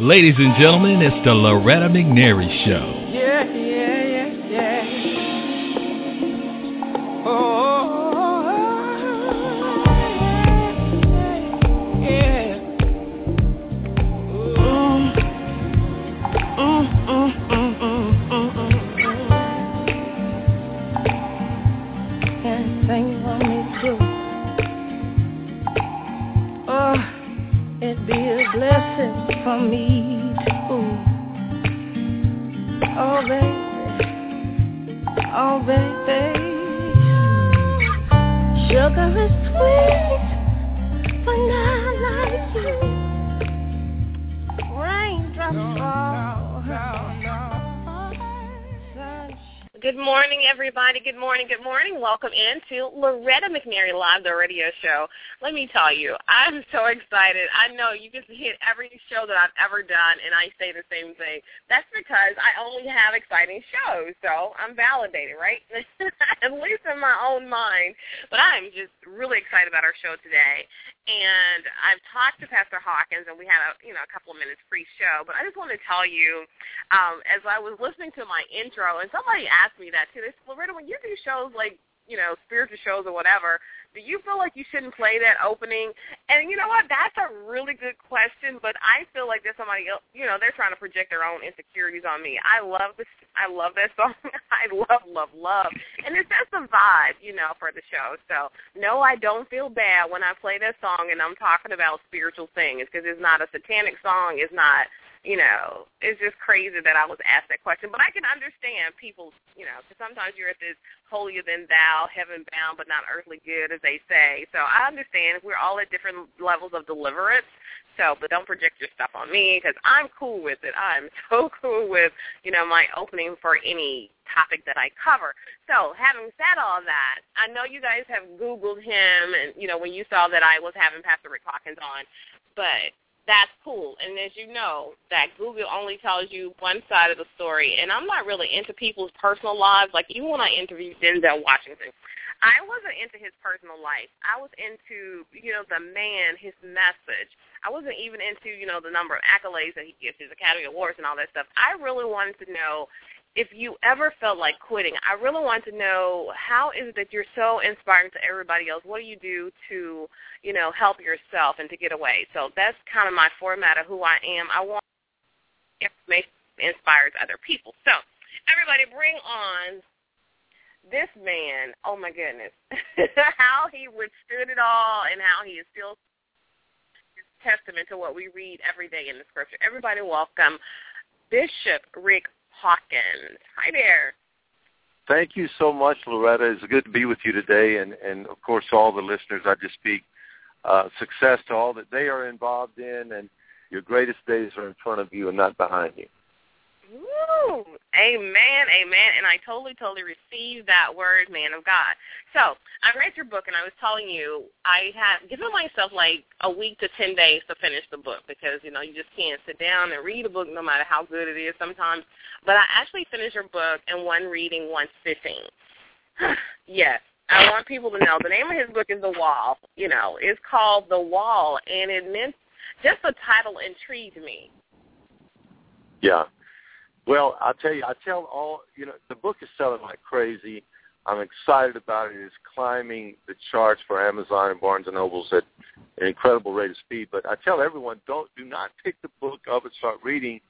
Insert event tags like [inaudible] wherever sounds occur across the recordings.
Ladies and gentlemen, it's the Loretta McNary Show. Yeah, yeah, yeah, yeah. Oh, yeah. Oh, it'd be blessing for me too. Oh baby, oh baby, sugar is sweet, but not like you. Raindrops fall. Good morning, everybody. Good morning. Good morning. Welcome into Loretta McNary Live, the radio show. Let me tell you, I'm so excited. I know you just hit every show that I've ever done, and I say the same thing. That's because I only have exciting shows, so I'm validated, right? [laughs] At least in my own mind. But I'm just really excited about our show today. And I've talked to Pastor Hawkins, and we had a you know a couple of minutes pre-show. But I just want to tell you, um, as I was listening to my intro, and somebody asked me that too. They said, Loretta, when you do shows like you know spiritual shows or whatever, do you feel like you shouldn't play that opening? And you know what? That's a really good question, but I feel like there's somebody else, you know, they're trying to project their own insecurities on me. I love this. I love that song. [laughs] I love, love, love. And it's just a vibe, you know, for the show. So, no, I don't feel bad when I play that song and I'm talking about spiritual things because it's not a satanic song. It's not you know, it's just crazy that I was asked that question. But I can understand people, you know, because sometimes you're at this holier than thou, heaven bound, but not earthly good, as they say. So I understand we're all at different levels of deliverance. So, but don't project your stuff on me because I'm cool with it. I'm [laughs] so cool with, you know, my opening for any topic that I cover. So, having said all that, I know you guys have Googled him, and you know, when you saw that I was having Pastor Rick Hawkins on, but that's cool. And as you know, that Google only tells you one side of the story. And I'm not really into people's personal lives. Like even when I interviewed Denzel Washington, I wasn't into his personal life. I was into, you know, the man, his message. I wasn't even into, you know, the number of accolades that he gets, his Academy Awards and all that stuff. I really wanted to know if you ever felt like quitting, I really want to know how is it that you're so inspiring to everybody else? What do you do to, you know, help yourself and to get away? So that's kind of my format of who I am. I want information inspires other people. So everybody bring on this man. Oh my goodness, [laughs] how he withstood it all and how he is still testament to what we read every day in the scripture. Everybody welcome Bishop Rick Hawkins. Hi there. Thank you so much, Loretta. It's good to be with you today, and, and of course, all the listeners, I just speak uh, success to all that they are involved in, and your greatest days are in front of you and not behind you. Woo! Amen, amen. And I totally, totally received that word, man of God. So I read your book, and I was telling you I had given myself like a week to ten days to finish the book because you know you just can't sit down and read a book no matter how good it is sometimes. But I actually finished your book in one reading, one sitting. [sighs] yes, I want people to know the name of his book is The Wall. You know, it's called The Wall, and it meant just the title intrigued me. Yeah. Well, I tell you, I tell all you know, the book is selling like crazy. I'm excited about it. It's climbing the charts for Amazon and Barnes and Nobles at an incredible rate of speed. But I tell everyone, don't do not pick the book up and start reading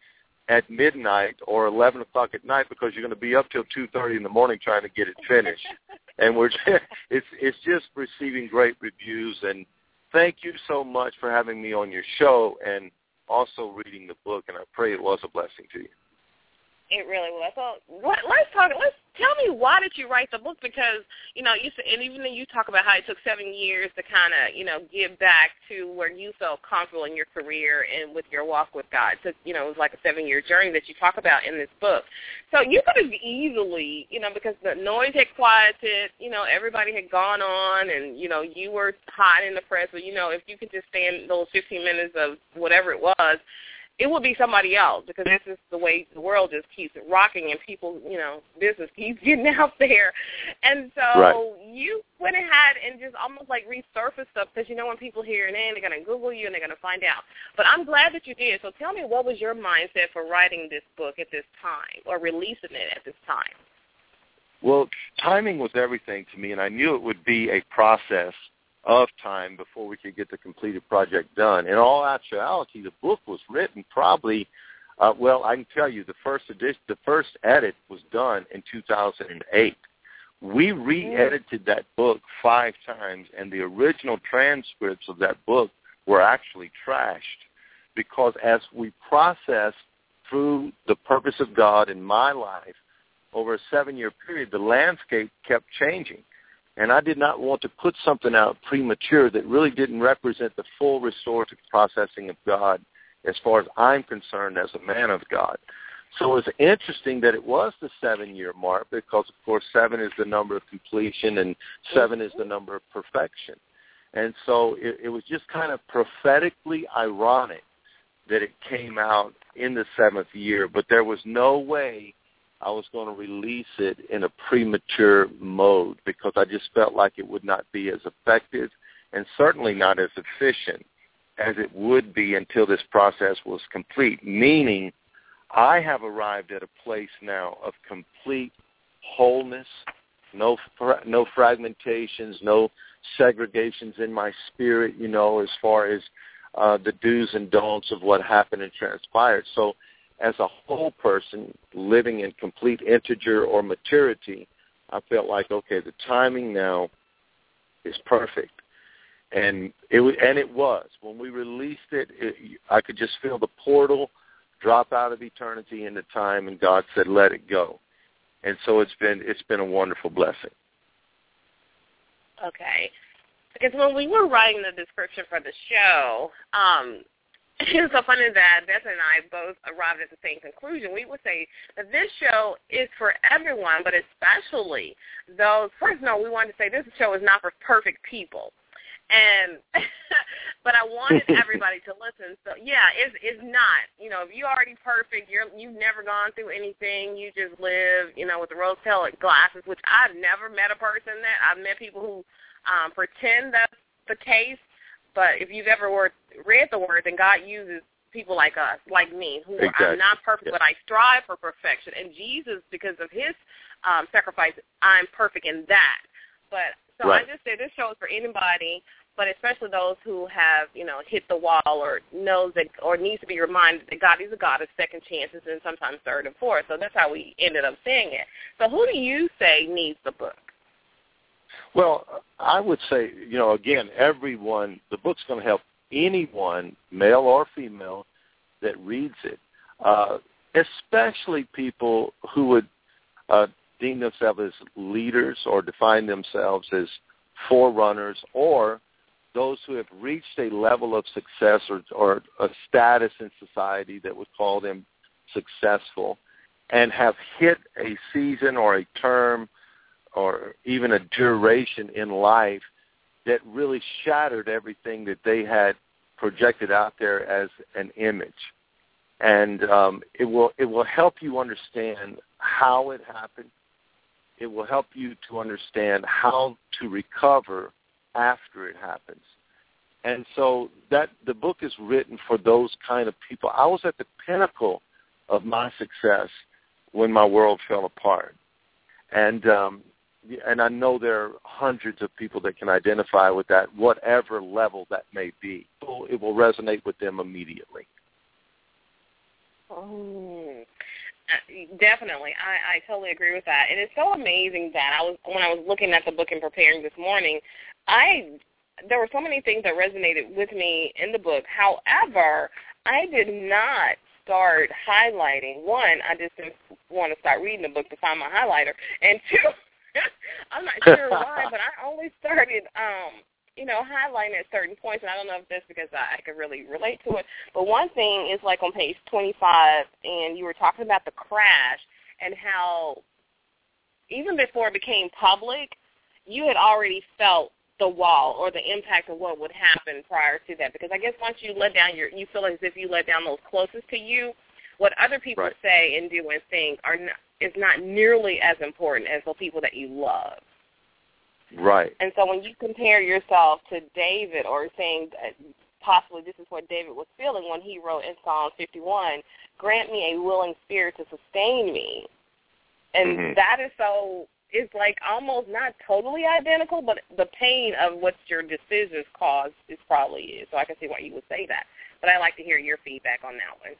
at midnight or 11 o'clock at night because you're going to be up till 2:30 in the morning trying to get it finished. [laughs] and we're just, [laughs] it's it's just receiving great reviews. And thank you so much for having me on your show and also reading the book. And I pray it was a blessing to you. It really was. So let, let's talk. Let's tell me why did you write the book? Because you know you and even you talk about how it took seven years to kind of you know get back to where you felt comfortable in your career and with your walk with God. So you know it was like a seven year journey that you talk about in this book. So you could have easily you know because the noise had quieted, you know everybody had gone on, and you know you were hot in the press. But you know if you could just stand those 15 minutes of whatever it was it would be somebody else because this is the way the world just keeps rocking and people, you know, business keeps [laughs] getting out there. And so Right. you went ahead and just almost like resurfaced stuff because you know when people hear your name, they're going to Google you and they're going to find out. But I'm glad that you did. So tell me what was your mindset for writing this book at this time or releasing it at this time? Well, timing was everything to me, and I knew it would be a process of time before we could get the completed project done. In all actuality, the book was written probably, uh, well, I can tell you the first edition, the first edit was done in 2008. We re-edited that book five times, and the original transcripts of that book were actually trashed because as we processed through the purpose of God in my life over a seven-year period, the landscape kept changing. And I did not want to put something out premature that really didn't represent the full restorative processing of God as far as I'm concerned as a man of God. So it's interesting that it was the seven-year mark because, of course, seven is the number of completion and seven is the number of perfection. And so it, it was just kind of prophetically ironic that it came out in the seventh year, but there was no way I was going to release it in a premature mode because I just felt like it would not be as effective and certainly not as efficient as it would be until this process was complete, meaning I have arrived at a place now of complete wholeness, no no fragmentations, no segregations in my spirit, you know, as far as uh, the do's and don'ts of what happened and transpired. So as a whole person living in complete integer or maturity, I felt like, okay, the timing now is perfect. And it wa- and it was when we released it, it. I could just feel the portal drop out of eternity into time, and God said, "Let it go." And so it's been it's been a wonderful blessing. Okay. Because when we were writing the description for the show, um, [laughs] it was so funny that Beth and I both arrived at the same conclusion. We would say that this show is for everyone, but especially those. First, no, we wanted to say this show is not for perfect people, and [laughs] but I wanted [laughs] everybody to listen. So yeah, it's it's not. You know, if you're already perfect, you're you've never gone through anything. You just live, you know, with the rose-colored glasses. Which I've never met a person that I've met people who um, pretend that's the case but if you've ever word, read the word, then God uses people like us, like me, who Exactly. I'm not perfect, Yeah. but I strive for perfection. And Jesus, because of his um, sacrifice, I'm perfect in that. But so Right. I just say this show is for anybody, but especially those who have, you know, hit the wall or knows that or needs to be reminded that God is a God of second chances and sometimes third and fourth. So that's how we ended up saying it. So who do you say needs the book? Well, I would say, you know, again, everyone, the book's going to help anyone, male or female, that reads it, uh, especially people who would uh, deem themselves as leaders or define themselves as forerunners or those who have reached a level of success or, or a status in society that would call them successful and have hit a season or a term or even a duration in life that really shattered everything that they had projected out there as an image. And um, it will it will help you understand how it happened. It will help you to understand how to recover after it happens. And so that the book is written for those kind of people. I was at the pinnacle of my success when my world fell apart. And um, and I know there are hundreds of people that can identify with that, whatever level that may be. It will resonate with them immediately. Oh, definitely. I, I totally agree with that. And it's so amazing that I was when I was looking at the book and preparing this morning, I there were so many things that resonated with me in the book. However, I did not start highlighting. One, I just didn't want to start reading the book to find my highlighter, and two, [laughs] I'm not sure why, [laughs] but I only started, um, you know, highlighting at certain points, and I don't know if that's because I, I could really relate to it. But one thing is like on page 25, and you were talking about the crash and how even before it became public, you had already felt the wall or the impact of what would happen prior to that. Because I guess once you let down your, you feel as if you let down those closest to you. What other people Right. say and do and think are not, is not nearly as important as the people that you love. Right. And so when you compare yourself to David or saying that possibly this is what David was feeling when he wrote in Psalm 51, grant me a willing spirit to sustain me. And Mhm. that is so, it's like almost not totally identical, but the pain of what your decisions cause is probably is. So I can see why you would say that. But I'd like to hear your feedback on that one.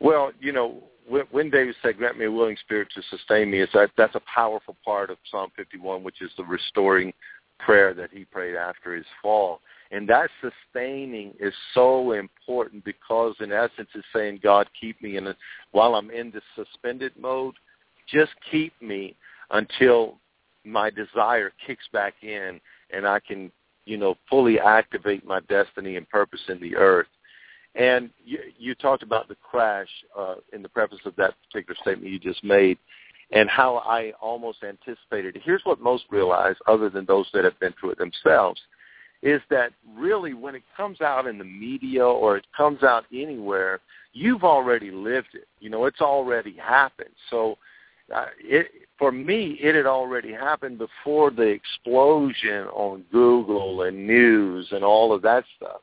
Well, you know, when, David said, "Grant me a willing spirit to sustain me," is that that's a powerful part of Psalm 51, which is the restoring prayer that he prayed after his fall. And that sustaining is so important because, in essence, it's saying, "God, keep me in a, while I'm in this suspended mode. Just keep me until my desire kicks back in, and I can, you know, fully activate my destiny and purpose in the earth." And you, you talked about the crash uh, in the preface of that particular statement you just made and how I almost anticipated. Here's what most realize, other than those that have been through it themselves, is that really when it comes out in the media or it comes out anywhere, you've already lived it. You know, it's already happened. So uh, it, for me, it had already happened before the explosion on Google and news and all of that stuff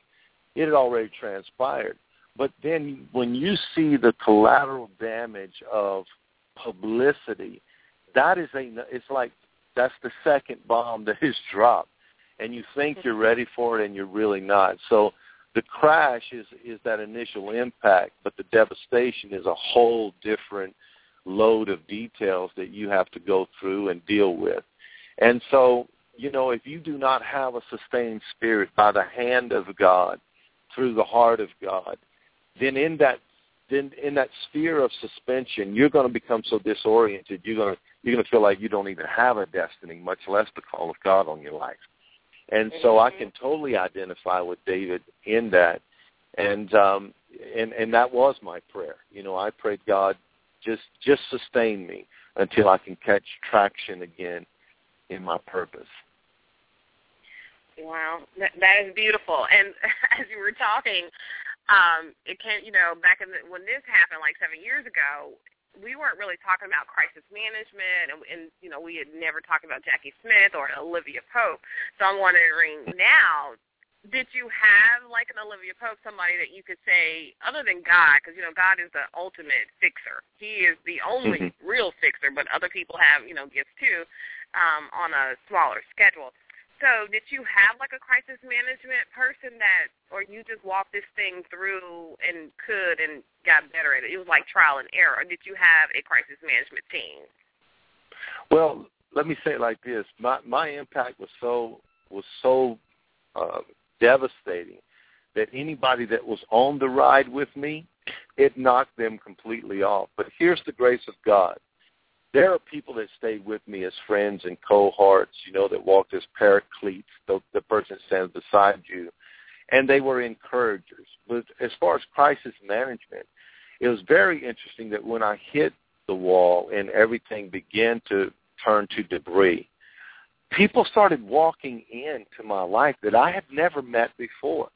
it had already transpired. But then when you see the collateral damage of publicity, that is a it's like that's the second bomb that is dropped and you think you're ready for it and you're really not. So the crash is is that initial impact, but the devastation is a whole different load of details that you have to go through and deal with. And so, you know, if you do not have a sustained spirit by the hand of God, through the heart of God, then in that then in that sphere of suspension, you're going to become so disoriented. You're going to you're going to feel like you don't even have a destiny, much less the call of God on your life. And so I can totally identify with David in that, and um, and and that was my prayer. You know, I prayed God just just sustain me until I can catch traction again in my purpose. Wow, that, that is beautiful. And [laughs] as you were talking, um, it can you know back in the, when this happened like seven years ago, we weren't really talking about crisis management, and, and you know we had never talked about Jackie Smith or Olivia Pope. So I'm wondering now, did you have like an Olivia Pope, somebody that you could say other than God, because you know God is the ultimate fixer. He is the only Mhm. real fixer, but other people have you know gifts too um, on a smaller schedule. So did you have like a crisis management person that, or you just walked this thing through and could and got better at it? It was like trial and error. Did you have a crisis management team? Well, let me say it like this: my my impact was so was so uh, devastating that anybody that was on the ride with me, it knocked them completely off. But here's the grace of God: there are people that stayed with me as friends and cohorts, you know, that walked as paracletes, the, the person that stands beside you, and they were encouragers. But as far as crisis management, it was very interesting that when I hit the wall and everything began to turn to debris, people started walking into my life that I had never met before.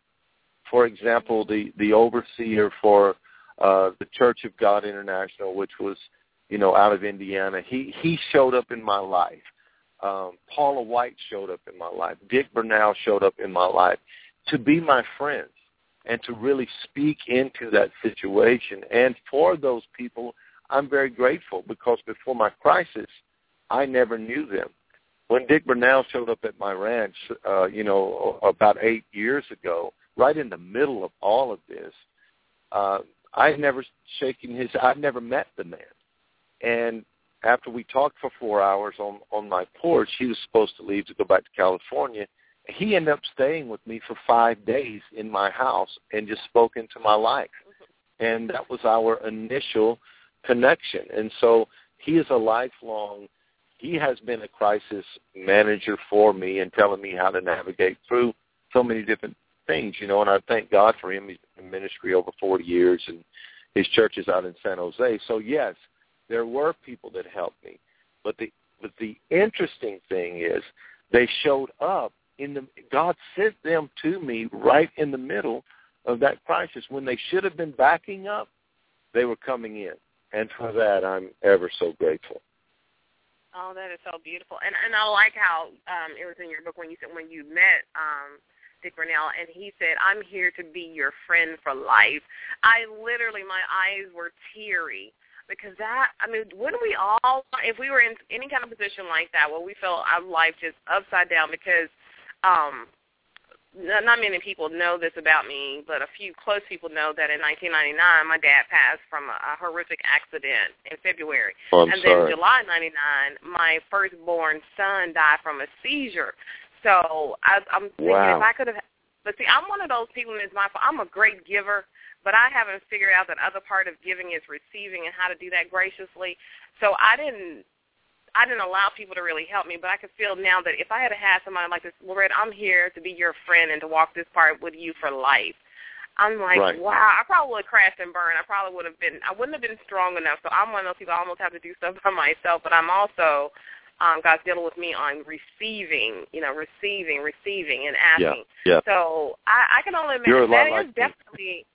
For example, the, the overseer for uh, the Church of God International, which was, you know, out of Indiana, he, he showed up in my life. Um, Paula White showed up in my life. Dick Bernal showed up in my life to be my friends and to really speak into that situation. And for those people, I'm very grateful because before my crisis, I never knew them. When Dick Bernal showed up at my ranch, uh, you know, about eight years ago, right in the middle of all of this, uh, I'd never shaken his, I'd never met the man. And after we talked for four hours on, on my porch, he was supposed to leave to go back to California. He ended up staying with me for five days in my house and just spoke into my life mm-hmm. and that was our initial connection. And so he is a lifelong. He has been a crisis manager for me and telling me how to navigate through so many different things, you know. And I thank God for him. He's been in ministry over 40 years, and his church is out in San Jose. So yes, there were people that helped me, but the but the interesting thing is they showed up in the God sent them to me right in the middle of that crisis when they should have been backing up. They were coming in, and for that I'm ever so grateful. Oh, that is so beautiful, and and I like how um, it was in your book when you said when you met um, Dick Bernal, and he said, "I'm here to be your friend for life." I literally, my eyes were teary because that I mean, wouldn't we all if we were in any kind of position like that where we felt our life just upside down because um not many people know this about me, but a few close people know that in 1999 my dad passed from a, horrific accident in February. Oh, and sorry. then July 99, my firstborn son died from a seizure. So I, I'm thinking Wow. if I could have, but see, I'm one of those people, Ms. Mindful, I'm a great giver, but I haven't figured out that other part of giving is receiving and how to do that graciously. So I didn't I didn't allow people to really help me, but I could feel now that if I had had somebody like this, Loretta, I'm here to be your friend and to walk this part with you for life. I'm like, Right. wow, I probably would have crashed and burned. I probably would have been, I wouldn't have been strong enough. So I'm one of those people I almost have to do stuff [laughs] by myself, but I'm also, um, God's dealing with me on receiving, you know, receiving, receiving, and asking. yeah. yeah. So I, I can only imagine that like is me. definitely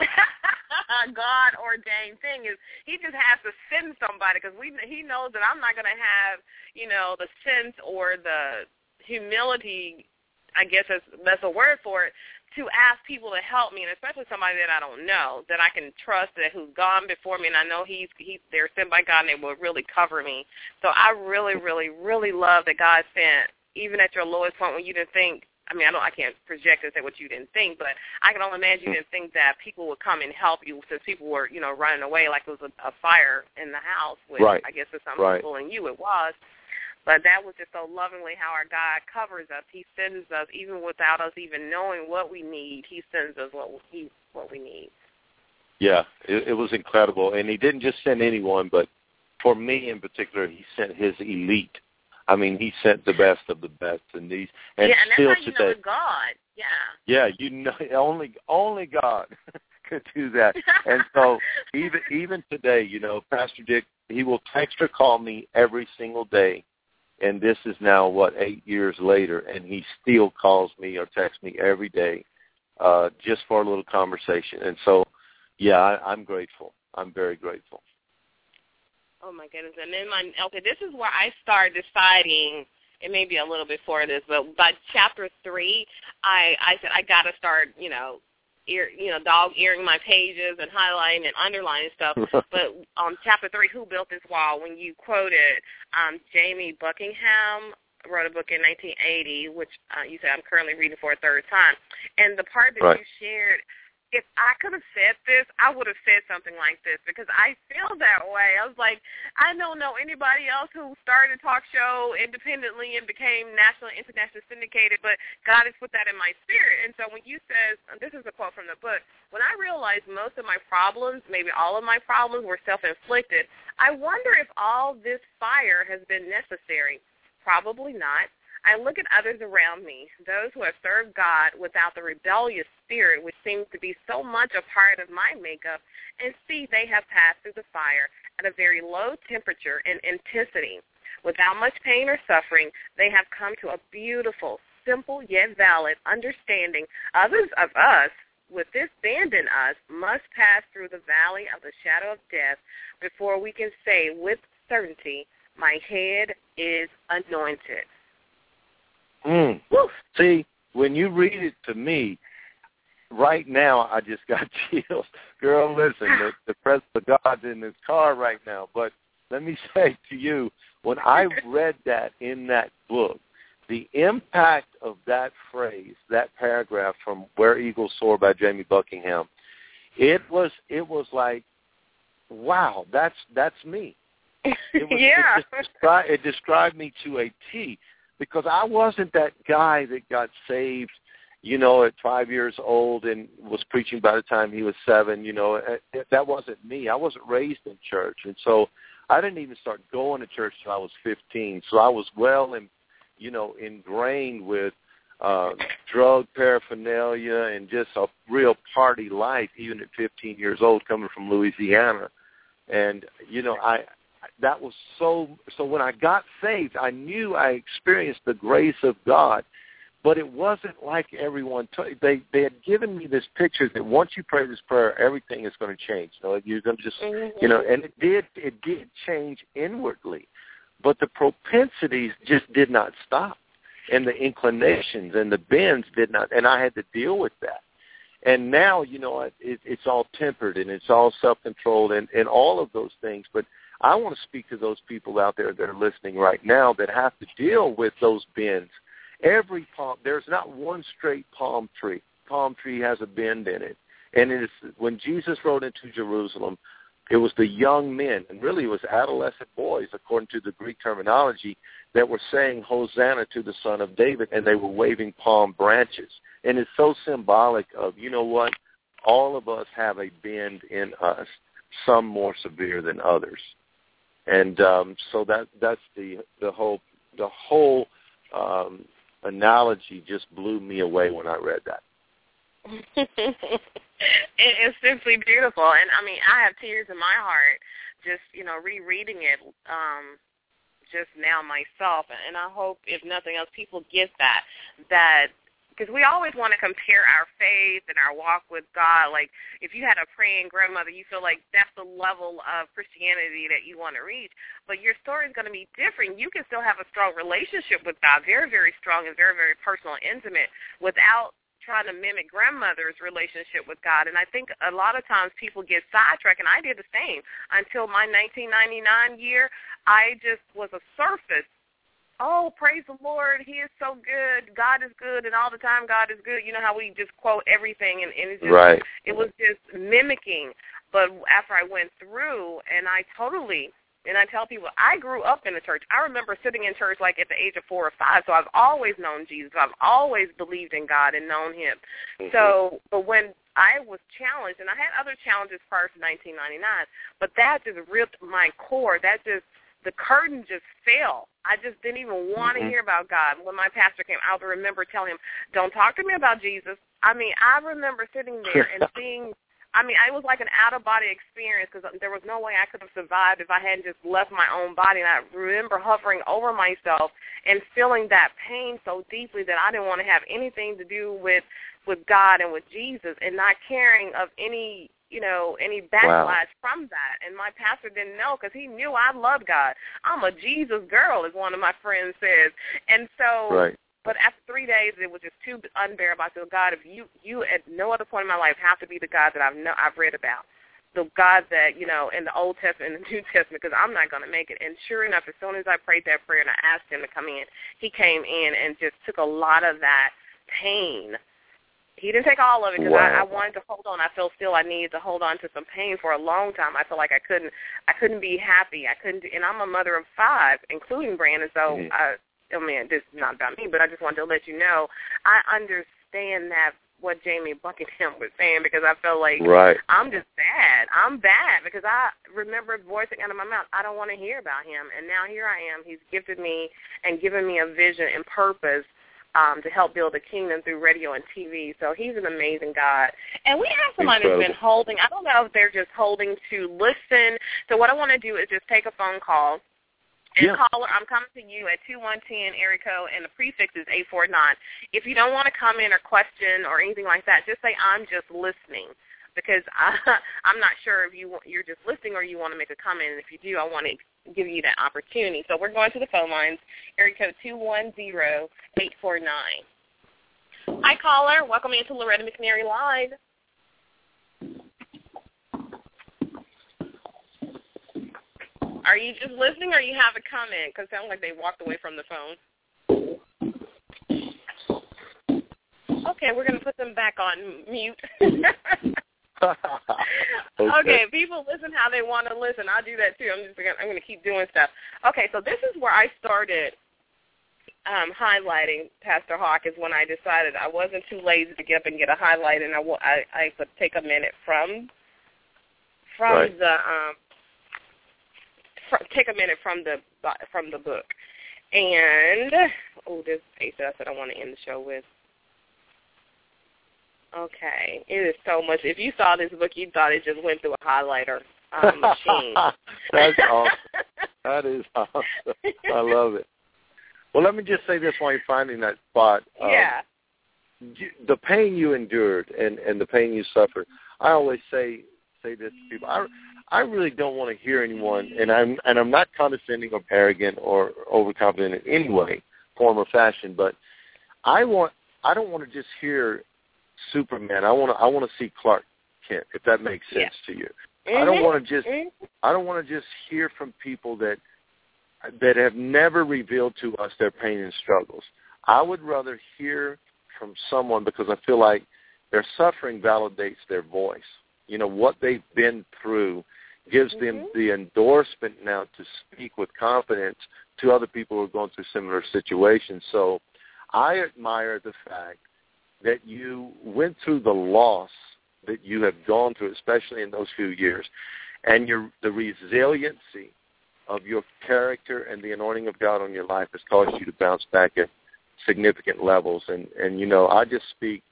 [laughs] God ordained thing. Is He just has to send somebody because we He knows that I'm not going to have you know the sense or the humility. I guess that's that's a word for it to ask people to help me, and especially somebody that I don't know that I can trust that who's gone before me, and I know he's he they're sent by God and they will really cover me. So I really, really, really love that God sent even at your lowest point when you didn't think. I mean, I don't. I can't project and say what you didn't think, but I can only imagine you hmm. didn't think that people would come and help you since people were, you know, running away like it was a, a fire in the house. Which Right. I guess for some Right. people and you it was. But that was just so lovingly how our God covers us. He sends us even without us even knowing what we need. He sends us what he what we need. Yeah, it, it was incredible, and he didn't just send anyone, but for me in particular, he sent his elite. I mean, he sent the best of the best, and these and yeah, and that's still how you know today. God. Yeah. Yeah, you know, [laughs] only only God [laughs] could do that. And so even [laughs] even today, you know, Pastor Dick, he will text or call me every single day. And this is now what eight years later, and he still calls me or texts me every day, uh, just for a little conversation. And so, yeah, I, I'm grateful. I'm very grateful. Oh my goodness! And then my okay, this is where I start deciding. It may be a little before this, but by chapter three, I I said I got to start, you know, ear, you know, dog earing my pages and highlighting and underlining stuff. [laughs] but um, chapter three, who built this wall? When you quoted um, Jamie Buckingham wrote a book in 1980, which uh, you said I'm currently reading for a third time, and the part that Right. you shared if I could have said this, I would have said something like this because I feel that way. I was like, I don't know anybody else who started a talk show independently and became national and international syndicated, but God has put that in my spirit. And so when you says, this is a quote from the book, when I realized most of my problems, maybe all of my problems were self-inflicted, I wonder if all this fire has been necessary. Probably not. I look at others around me, those who have served God without the rebellious spirit which seems to be so much a part of my makeup, and see they have passed through the fire at a very low temperature and intensity. Without much pain or suffering, they have come to a beautiful, simple yet valid understanding. Others of us, with this band in us, must pass through the valley of the shadow of death before we can say with certainty, my head is anointed. Mm. See, when you read it to me, right now I just got [laughs] chills. Girl, listen, the, the presence of God's in this car right now. But let me [laughs] say to you, when I read that in that book, the impact of that phrase, that paragraph from Where Eagles Soar by Jamie Buckingham, it was it was like, wow, that's that's me. It was, [laughs] yeah. It, descri- it described me to a T because I wasn't that guy that got saved, you know, at five years old and was preaching by the time he was seven. You know, it, it, that wasn't me. I wasn't raised in church, and so I didn't even start going to church till I was 15. So I was well, and you know, ingrained with uh, drug paraphernalia and just a real party life, even at 15 years old, coming from Louisiana. And you know, I that was so. So when I got saved, I knew I experienced the grace of God but it wasn't like everyone. T- they they had given me this picture that once you pray this prayer, everything is going to change. You know, you're going to just, mm-hmm. you know, and it did. It did change inwardly, but the propensities just did not stop, and the inclinations and the bends did not. And I had to deal with that. And now, you know, it, it, it's all tempered and it's all self-controlled and and all of those things. But I want to speak to those people out there that are listening right now that have to deal with those bends Every palm, there's not one straight palm tree. Palm tree has a bend in it. And it is when Jesus rode into Jerusalem, it was the young men, and really it was adolescent boys, according to the Greek terminology, that were saying Hosanna to the Son of David, and they were waving palm branches. And it's so symbolic of, you know what, all of us have a bend in us, some more severe than others. And um, so that that's the the whole the whole um, analogy just blew me away when I read that. [laughs] it is simply beautiful, and I mean, I have tears in my heart just you know rereading it um just now myself, and I hope if nothing else, people get that that because we always want to compare our faith and our walk with God. Like if you had a praying grandmother, you feel like that's the level of Christianity that you want to reach. But your story is going to be different. You can still have a strong relationship with God, very, very strong and very, very personal and intimate without trying to mimic grandmother's relationship with God. And I think a lot of times people get sidetracked, and I did the same. Until my 1999 year, I just was a surface oh, praise the Lord, He is so good, God is good, and all the time God is good. You know how we just quote everything, and, and it just right. it was just mimicking. But after I went through, and I totally, and I tell people, I grew up in the church. I remember sitting in church like at the age of four or five. So I've always known Jesus. I've always believed in God and known Him. Mm-hmm. So, but when I was challenged, and I had other challenges prior to 1999, but that just ripped my core. That just the curtain just fell. I just didn't even want to mm-hmm. hear about God. When my pastor came, I would remember telling him, "Don't talk to me about Jesus." I mean, I remember sitting there and [laughs] seeing. I mean, it was like an out of body experience because there was no way I could have survived if I hadn't just left my own body. And I remember hovering over myself and feeling that pain so deeply that I didn't want to have anything to do with with God and with Jesus, and not caring of any you know, any backlash wow. from that. And my pastor didn't know because he knew I loved God. I'm a Jesus girl, as one of my friends says. And so, right. but after three days, it was just too unbearable. I said, God, if you, you at no other point in my life have to be the God that I've know, I've read about. The God that, you know, in the Old Testament and the [laughs] New Testament, because I'm not going to make it. And sure enough, as soon as I prayed that prayer and I asked him to come in, he came in and just took a lot of that pain he didn't take all of it because wow. I, I wanted to hold on. I felt still I needed to hold on to some pain for a long time. I felt like I couldn't, I couldn't be happy. I couldn't, and I'm a mother of five, including Brandon. So mm-hmm. I, I mean, this is not about me, but I just wanted to let you know I understand that what Jamie Buckingham was saying because I felt like right. I'm just bad. I'm bad because I remember voicing out of my mouth, I don't want to hear about him. And now here I am. He's gifted me and given me a vision and purpose um, to help build a kingdom through radio and TV. So he's an amazing God. And we have somebody who's been holding, I don't know if they're just holding to listen. So what I want to do is just take a phone call. And yeah. caller, I'm coming to you at 2110 area code, and the prefix is 849. If you don't want to come in or question or anything like that, just say, I'm just listening because [laughs] I, I'm not sure if you you're just listening or you want to make a comment. And if you do, I want to give you that opportunity. So we're going to the phone lines. Area code two one zero eight four nine. Hi, caller. Welcome into Loretta McNary Live. Are you just listening or you have a comment? Because it sounds like they walked away from the phone. Okay, we're going to put them back on mute. [laughs] [laughs] okay. okay. people listen how they want to listen. I do that too. I'm just gonna, I'm going to keep doing stuff. Okay, so this is where I started um, highlighting Pastor Hawkins when I decided I wasn't too lazy to get up and get a highlight, and I, I, I could take a minute from from Right. the um, fr- take a minute from the from the book. And oh, this page that I said I want to end the show with. Okay, it is so much. If you saw this book, you thought it just went through a highlighter um, machine. [laughs] That's awesome. That is [laughs] awesome. I love it. Well, let me just say this while you're finding that spot. Um, yeah. you, the pain you endured and and the pain you suffered. I always say say this to people. I I really don't want to hear anyone, and I'm and I'm not condescending or arrogant or overconfident in any way, form or fashion. But I want I don't want to just hear Superman. I want to I want to see Clark Kent. If that makes sense to you. I don't want to just Mhm. I don't want to just hear from people that that have never revealed to us their pain and struggles. I would rather hear from someone because I feel like their suffering validates their voice. You know what they've been through gives them Mhm. the endorsement now to speak with confidence to other people who are going through similar situations. So I admire the fact that you went through the loss that you have gone through, especially in those few years, and your the resiliency of your character and the anointing of God on your life has caused you to bounce back at significant levels. And and you know, I just speak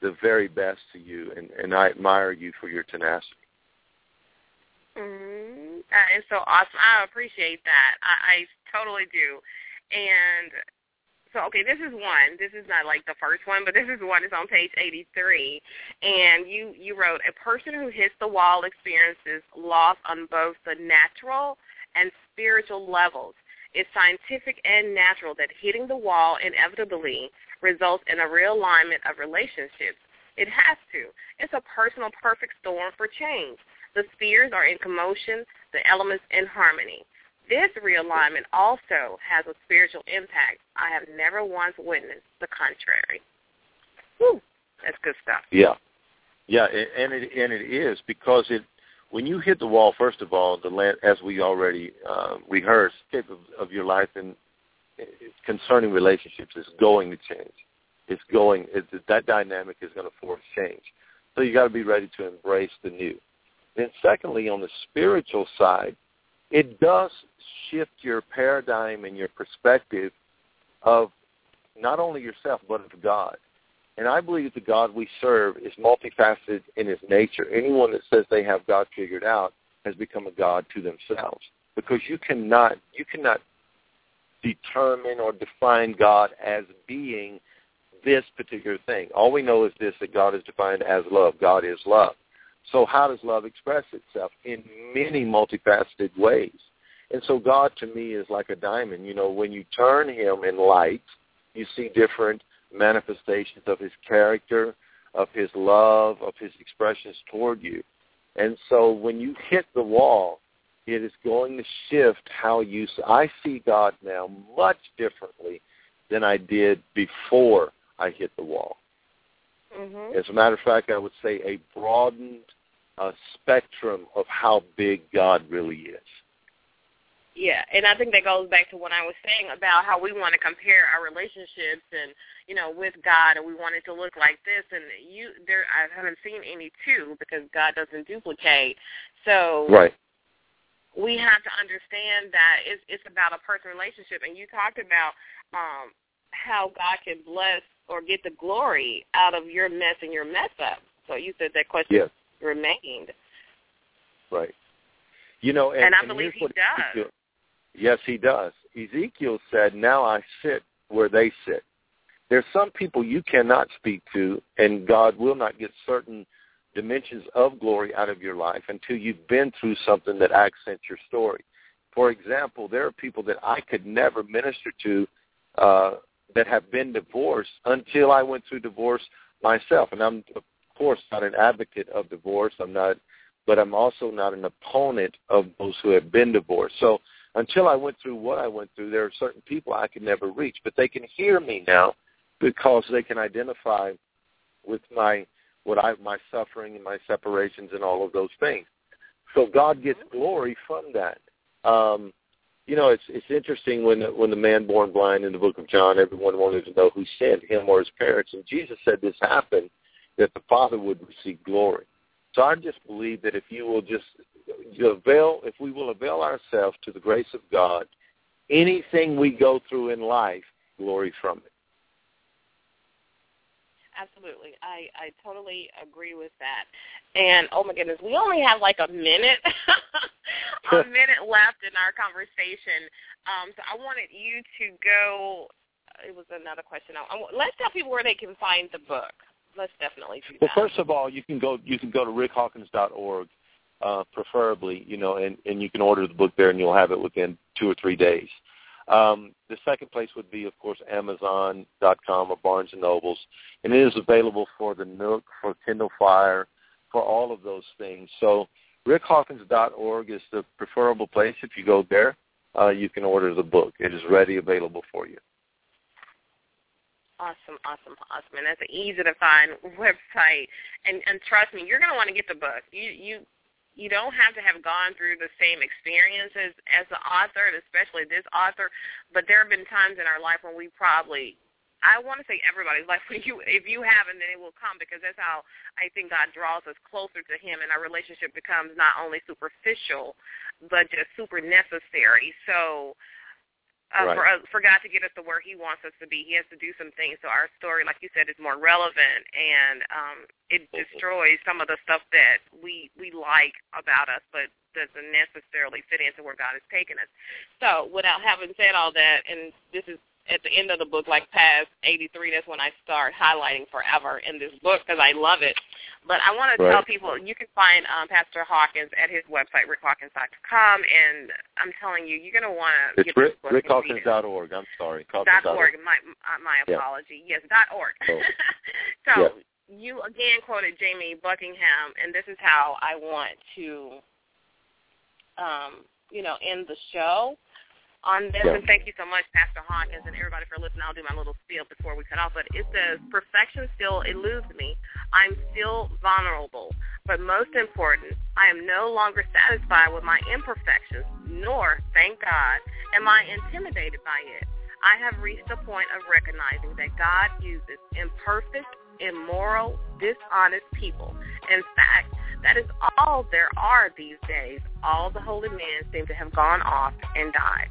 the very best to you, and and I admire you for your tenacity. Mm-hmm. That is so awesome. I appreciate that. I, I totally do. And so, okay, this is one. This is not like the first one, but this is one. It's on page 83. And you, you wrote, a person who hits the wall experiences loss on both the natural and spiritual levels. It's scientific and natural that hitting the wall inevitably results in a realignment of relationships. It has to. It's a personal perfect storm for change. The spheres are in commotion, the elements in harmony. This realignment also has a spiritual impact. I have never once witnessed the contrary. Whew, that's good stuff. Yeah, yeah, and it and it is because it when you hit the wall. First of all, the land, as we already uh, rehearsed, scape of, of your life and uh, concerning relationships is going to change. It's going. It, that dynamic is going to force change. So you got to be ready to embrace the new. Then, secondly, on the spiritual side, it does shift your paradigm and your perspective of not only yourself but of God. And I believe the God we serve is multifaceted in his nature. Anyone that says they have God figured out has become a God to themselves. Because you cannot you cannot determine or define God as being this particular thing. All we know is this that God is defined as love. God is love. So how does love express itself? In many multifaceted ways. And so God to me is like a diamond. You know, when you turn him in light, you see different manifestations of his character, of his love, of his expressions toward you. And so when you hit the wall, it is going to shift how you see. I see God now much differently than I did before I hit the wall. Mm-hmm. As a matter of fact, I would say a broadened uh, spectrum of how big God really is. Yeah, and I think that goes back to what I was saying about how we want to compare our relationships and you know with God, and we want it to look like this. And you, there, I haven't seen any two because God doesn't duplicate. So Right. we have to understand that it's it's about a personal relationship. And you talked about um, how God can bless or get the glory out of your mess and your mess up. So you said that question Yes. remained, Right. You know, and, and, I believe here's He does. Yes, he does. Ezekiel said, "Now I sit where they sit." There's some people you cannot speak to, and God will not get certain dimensions of glory out of your life until you've been through something that accents your story. For example, there are people that I could never minister to uh, that have been divorced until I went through divorce myself. And I'm, of course, not an advocate of divorce. I'm not, but I'm also not an opponent of those who have been divorced. So until I went through what I went through, there are certain people I could never reach, but they can hear me now because they can identify with my what I my suffering and my separations and all of those things. So God gets glory from that. Um, you know, it's it's interesting when the, when the man born blind in the book of John, everyone wanted to know who sinned, him or his parents, and Jesus said this happened that the Father would receive glory. So I just believe that if you will just avail, if we will avail ourselves to the grace of God, anything we go through in life, glory from it. Absolutely. I, I totally agree with that. And oh my goodness, we only have like a minute [laughs] a [laughs] minute left in our conversation. Um, so I wanted you to go it was another question. I, I, let's tell people where they can find the book. Let's definitely do that. Well, first of all, you can go you can go to rickhawkins.org, uh, preferably, you know, and, and you can order the book there, and you'll have it within two or three days. Um, the second place would be, of course, Amazon.com or Barnes and Nobles, and it is available for the Nook, for Kindle Fire, for all of those things. So rickhawkins.org is the preferable place. If you go there, uh, you can order the book. It is ready, available for you. Awesome, awesome, awesome, and that's an easy to find website. And and trust me, you're going to want to get the book. You you you don't have to have gone through the same experiences as the author, and especially this author. But there have been times in our life when we probably, I want to say everybody, [laughs] like when you, if you haven't, then it will come because that's how I think God draws us closer to Him, and our relationship becomes not only superficial, but just super necessary. So uh, right. for uh, for God to get us to where He wants us to be. He has to do some things so our story, like you said, is more relevant and um, it mm-hmm. destroys some of the stuff that we we like about us, but doesn't necessarily fit into where God has taken us. So, without having said all that, and this is at the end of the book, like past 83, that's when I start highlighting forever in this book because I love it. But I want to tell people you can find um, Pastor Hawkins at his website, rickhawkins.com, and I'm telling you, you're going to want to get Rick, this book rickhawkins.org. I'm sorry. Dot .org. My, my apology. Yeah. Yes, dot .org. Oh. [laughs] so yeah. You again quoted Jamie Buckingham, and this is how I want to, um, you know, end the show on this, yeah. and thank you so much, Pastor Hawkins, and everybody for listening. I'll do my little spiel before we cut off, but it says, perfection still eludes me. I'm still vulnerable, but most important, I am no longer satisfied with my imperfections, nor, thank God, am I intimidated by it. I have reached a point of recognizing that God uses imperfect, immoral, dishonest people. In fact, that is all there are these days. All the holy men seem to have gone off and died.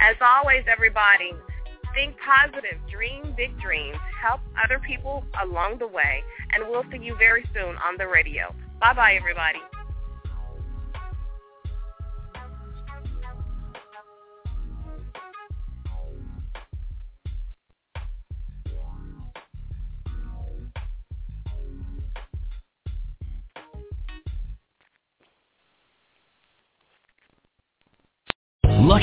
As always, everybody, think positive, dream big dreams, help other people along the way, and we'll see you very soon on the radio. Bye-bye, everybody.